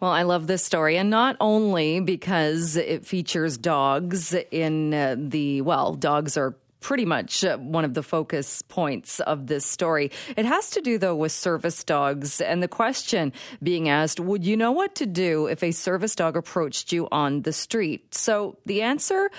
Well, I love this story, and not only because it features dogs in uh, the, well, dogs are pretty much uh, one of the focus points of this story. It has to do, though, with service dogs. And the question being asked would you know what to do if a service dog approached you on the street? So the answer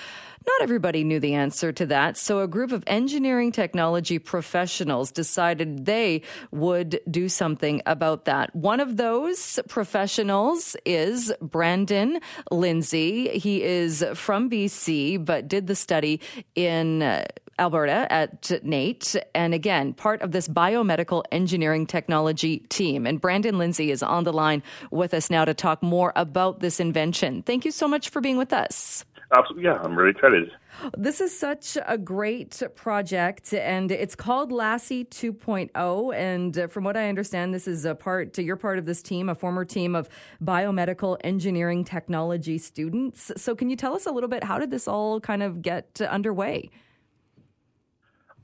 not everybody knew the answer to that, so a group of engineering technology professionals decided they would do something about that. One of those professionals is Brandon Lindsay. He is from BC, but did the study in uh, Alberta at NAIT, and again, part of this biomedical engineering technology team. And Brandon Lindsay is on the line with us now to talk more about this invention. Thank you so much for being with us. Absolutely, yeah, I'm really excited. This is such a great project, and it's called Lassie 2.0. And uh, from what I understand, this is a part, you're part of this team, a former team of biomedical engineering technology students. So, can you tell us a little bit how did this all kind of get underway?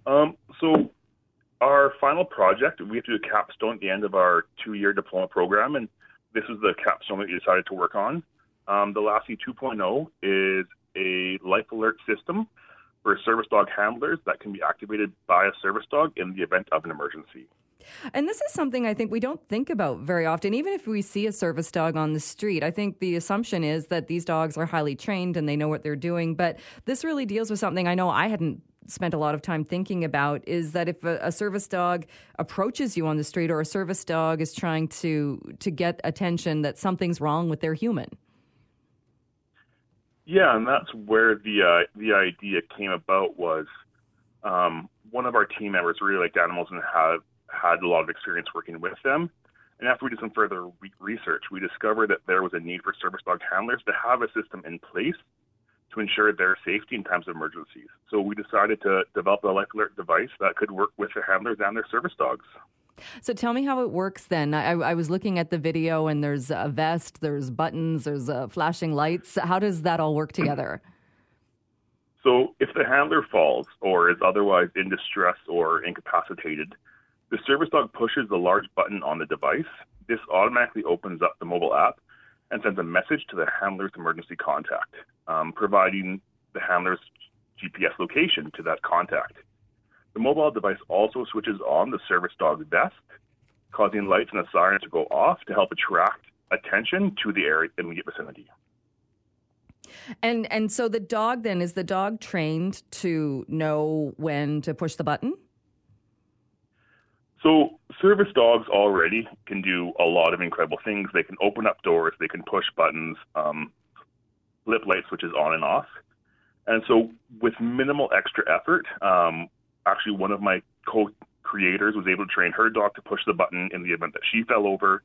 Um, so, our final project, we have to do a capstone at the end of our two year diploma program, and this is the capstone that we decided to work on. Um, the Lassie 2.0 is a life alert system for service dog handlers that can be activated by a service dog in the event of an emergency. And this is something I think we don't think about very often. Even if we see a service dog on the street, I think the assumption is that these dogs are highly trained and they know what they're doing. But this really deals with something I know I hadn't spent a lot of time thinking about is that if a, a, service dog approaches you on the street or a service dog is trying to to get attention that something's wrong with their human. Yeah, and that's where the uh, the idea came about. Was um, one of our team members really liked animals and have had a lot of experience working with them. And after we did some further re- research, we discovered that there was a need for service dog handlers to have a system in place to ensure their safety in times of emergencies. So we decided to develop a life alert device that could work with the handlers and their service dogs. So tell me how it works then. I, I, was looking at the video and there's a vest, there's buttons, there's uh, flashing lights. How does that all work together? So if the handler falls or is otherwise in distress or incapacitated, the service dog pushes the large button on the device. This automatically opens up the mobile app and sends a message to the handler's emergency contact, um, providing the handler's GPS location to that contact. The mobile device also switches on the service dog's vest, causing lights and a siren to go off to help attract attention to the area in the immediate vicinity. And and so the dog then is the dog trained to know when to push the button? So service dogs already can do a lot of incredible things. They can open up doors, they can push buttons, um, lip light switches on and off. And so with minimal extra effort, um, actually one of my co-creators was able to train her dog to push the button in the event that she fell over.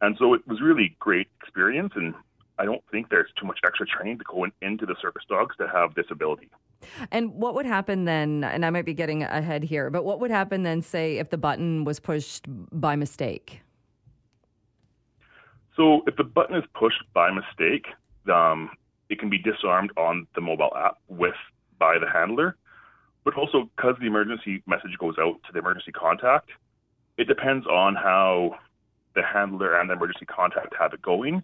And so it was really great experience and I don't think there's too much extra training to go in, into the service dogs to have this ability. And what would happen then? And I might be getting ahead here, but what would happen then, say, if the button was pushed by mistake? So, if the button is pushed by mistake, um, it can be disarmed on the mobile app with by the handler, but also because the emergency message goes out to the emergency contact, it depends on how the handler and the emergency contact have it going.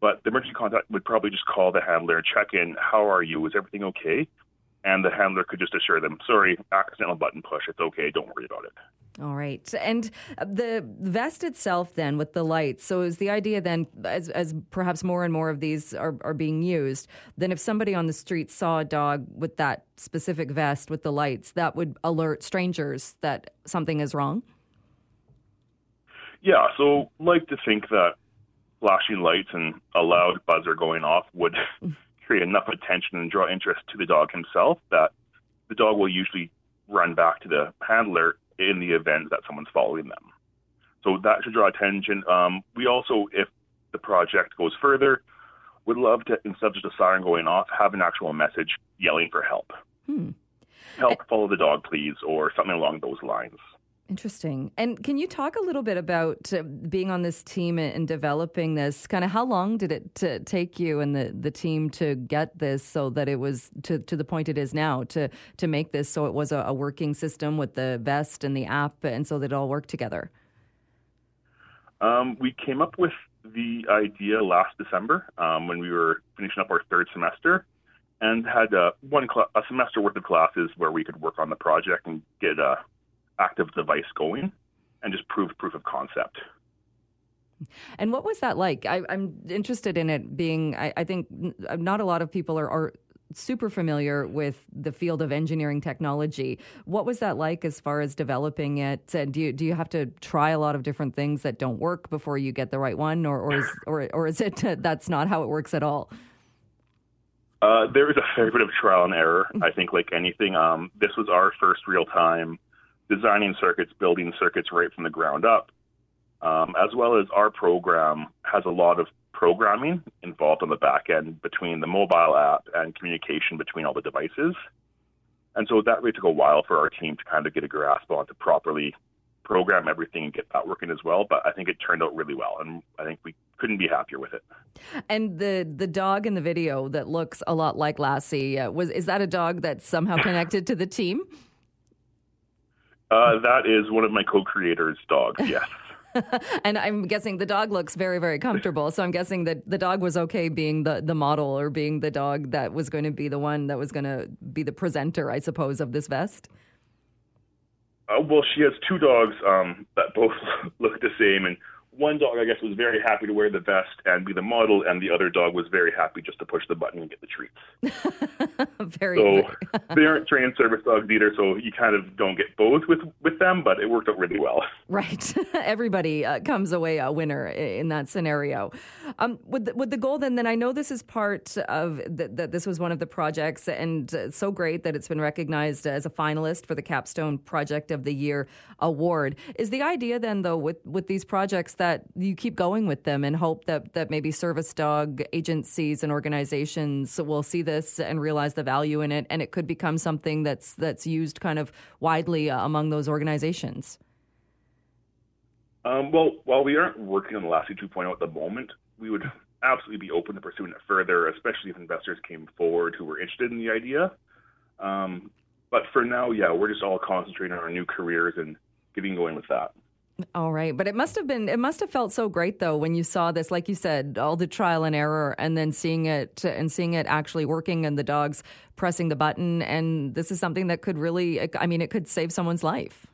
But the emergency contact would probably just call the handler and check in, how are you? Is everything okay? And the handler could just assure them, sorry, accidental button push. It's okay. Don't worry about it. All right. And the vest itself, then, with the lights. So, is the idea then, as, as perhaps more and more of these are, are being used, then if somebody on the street saw a dog with that specific vest with the lights, that would alert strangers that something is wrong? Yeah. So, like to think that flashing lights and a loud buzzer going off would mm. create enough attention and draw interest to the dog himself that the dog will usually run back to the handler in the event that someone's following them. So that should draw attention. Um, we also, if the project goes further, would love to, instead of just a siren going off, have an actual message yelling for help. Hmm. Help, follow the dog, please, or something along those lines. Interesting. And can you talk a little bit about uh, being on this team and developing this? Kind of how long did it uh, take you and the, the team to get this so that it was to, to the point it is now to to make this so it was a, a working system with the vest and the app and so that it all worked together? Um, we came up with the idea last December um, when we were finishing up our third semester and had uh, one cl- a semester worth of classes where we could work on the project and get a active device going and just prove proof of concept. And what was that like? I, am interested in it being, I, I, think not a lot of people are, are super familiar with the field of engineering technology. What was that like as far as developing it? And do you, do you have to try a lot of different things that don't work before you get the right one, or or is or, or is it that's not how it works at all? Uh, there is a fair bit of trial and error. I think, like anything, um, this was our first real time designing circuits, building circuits right from the ground up, um, as well as our program has a lot of programming involved on the back end between the mobile app and communication between all the devices. And so that really took a while for our team to kind of get a grasp on to properly program everything and get that working as well. But I think it turned out really well, and I think we couldn't be happier with it. And the the dog in the video that looks a lot like Lassie uh, was is that a dog that's somehow connected to the team? Uh, that is one of my co-creators' dogs. Yes. and I'm guessing the dog looks very, very comfortable. So I'm guessing that the dog was okay being the, the model or being the dog that was going to be the one that was going to be the presenter, I suppose, of this vest. Uh, well, she has two dogs um, that both look the same, and one dog, I guess, was very happy to wear the vest and be the model, and the other dog was very happy just to push the button and get the treats. very. So they aren't trained service dogs either, so you kind of don't get both with with them, but it worked out really well. Right. Everybody uh, comes away a winner in that scenario. Um, with the, with the goal, then, then I know this is part of that. This was one of the projects, and uh, so great that it's been recognized as a finalist for the Capstone Project of the Year award. Is the idea then, though, with with these projects? That you keep going with them and hope that, that maybe service dog agencies and organizations will see this and realize the value in it, and it could become something that's that's used kind of widely uh, among those organizations. Um, well, while we aren't working on the Lassie 2.0 at the moment, we would absolutely be open to pursuing it further, especially if investors came forward who were interested in the idea. Um, but for now, yeah, we're just all concentrating on our new careers and getting going with that. All right, but it must have been it must have felt so great though when you saw this like you said all the trial and error and then seeing it and seeing it actually working and the dogs pressing the button and this is something that could really I mean it could save someone's life.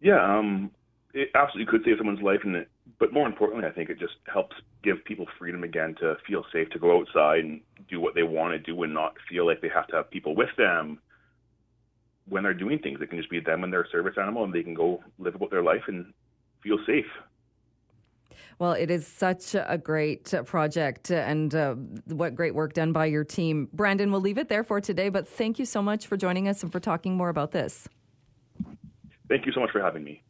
Yeah, um it absolutely could save someone's life and it, but more importantly I think it just helps give people freedom again to feel safe to go outside and do what they want to do and not feel like they have to have people with them when they're doing things. It can just be them and their service animal, and they can go live about their life and feel safe. Well, it is such a great project and uh, what great work done by your team. Brandon, we'll leave it there for today, but thank you so much for joining us and for talking more about this. Thank you so much for having me.